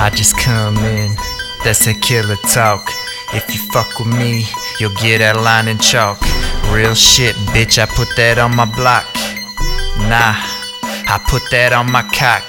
I just come in, that's a killer talk. If you fuck with me, you'll get that line in chalk. Real shit, bitch, I put that on my block. Nah, I put that on my cock.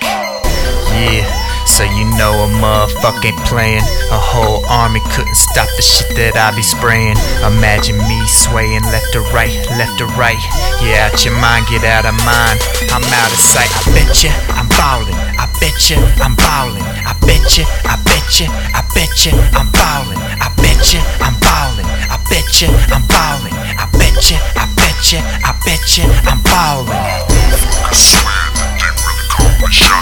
Yeah, so you know a motherfucker ain't playing. A whole army couldn't stop the shit that I be spraying. Imagine me swaying left to right, left to right. Yeah, out your mind, get out of mine. I'm out of sight. I bet ya I'm ballin'. I bet ya I'm ballin'. I bet ya, I bet ya, I bet ya I'm ballin'. I bet ya I'm ballin'. I bet ya I'm ballin'. I bet ya, I bet ya, I bet ya I'm ballin'. Motherfuckers swear that they really call my shots.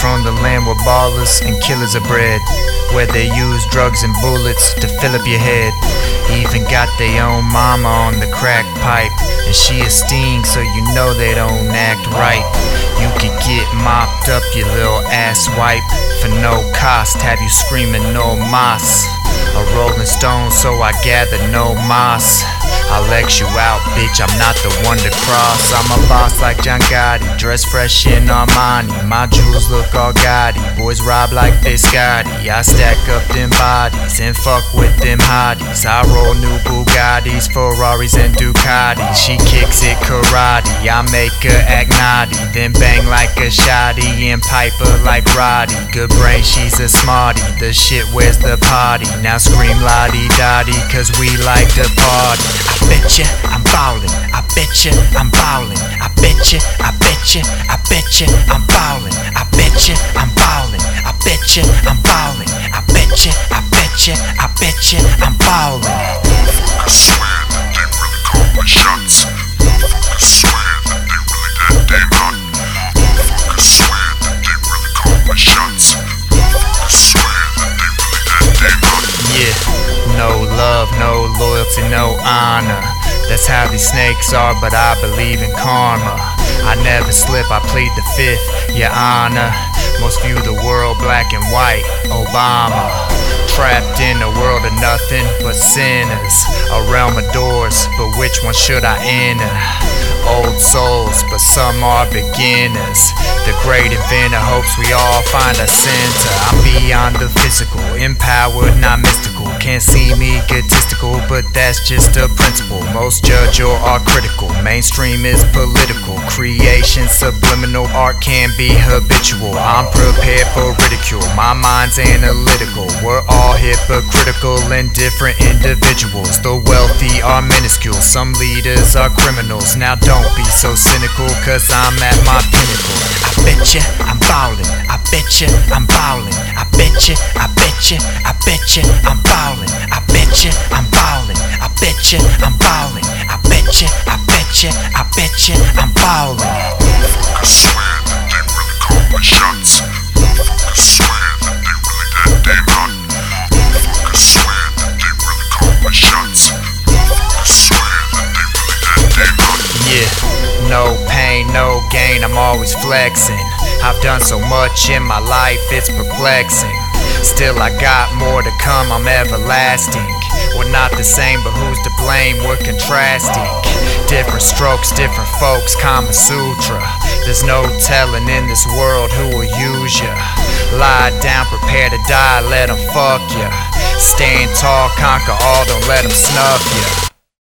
From the land where ballers and killers are bred, where they use drugs and bullets to fill up your head. Even got their own mama on the crack pipe, and she a sting, so you know they don't act right. You could get mopped up, your little ass wipe, for no cost. Have you screaming no moss? A rolling stone, so I gather no moss. I'll X you out, bitch. I'm not the one to cross. I'm a boss like John Gotti, dress fresh in Armani. My jewels look all gaudy. Boys rob like Biscotti. I stack up them bodies and fuck with them hotties. I roll new Bugattis, Ferraris, and Ducatis. She kicks it karate. I make her act naughty, then bang like a shotty and pipe her like Roddy. Good brain, she's a smarty. The shit where's the party? Now scream la di cause we like to party. Bet ya I'm ballin'. I bet ya I'm ballin'. I bet ya, I bet ya, I bet ya I'm ballin'. I bet ya I'm ballin'. I bet ya I'm ballin'. I bet ya, I bet ya, I bet ya I'm ballin'. Loyalty, no honor. That's how these snakes are, but I believe in karma. I never slip, I plead the fifth, your honor. Most view the world black and white, Obama. Trapped in a world of nothing but sinners. A realm of doors, but which one should I enter? Old souls, but some are beginners. The great inventor hopes we all find a center. I'm beyond the physical, empowered, not mystical. Can't see me egotistical, but that's just a principle. Most judge or are critical. Mainstream is political. Creation, subliminal art can be habitual. I'm prepared for ridicule. My mind's analytical. We're all hypocritical and different individuals. The wealthy are minuscule. Some leaders are criminals. Now don't be so cynical, cause I'm at my pinnacle. I bet ya I'm ballin'. I bet ya I'm ballin'. I bet ya, I bet ya, I bet ya I'm ballin'. I bet ya I'm ballin'. I bet ya I'm ballin'. I bet ya, I bet ya, I bet ya I'm ballin'. Motherfuckers swear that they really call my shots. No pain, no gain, I'm always flexing. I've done so much in my life, it's perplexing. Still, I got more to come, I'm everlasting. We're not the same, but who's to blame? We're contrasting. Different strokes, different folks, Kama Sutra. There's no telling in this world who will use ya. Lie down, prepare to die, let 'em fuck ya. Stand tall, conquer all, don't let 'em snuff ya.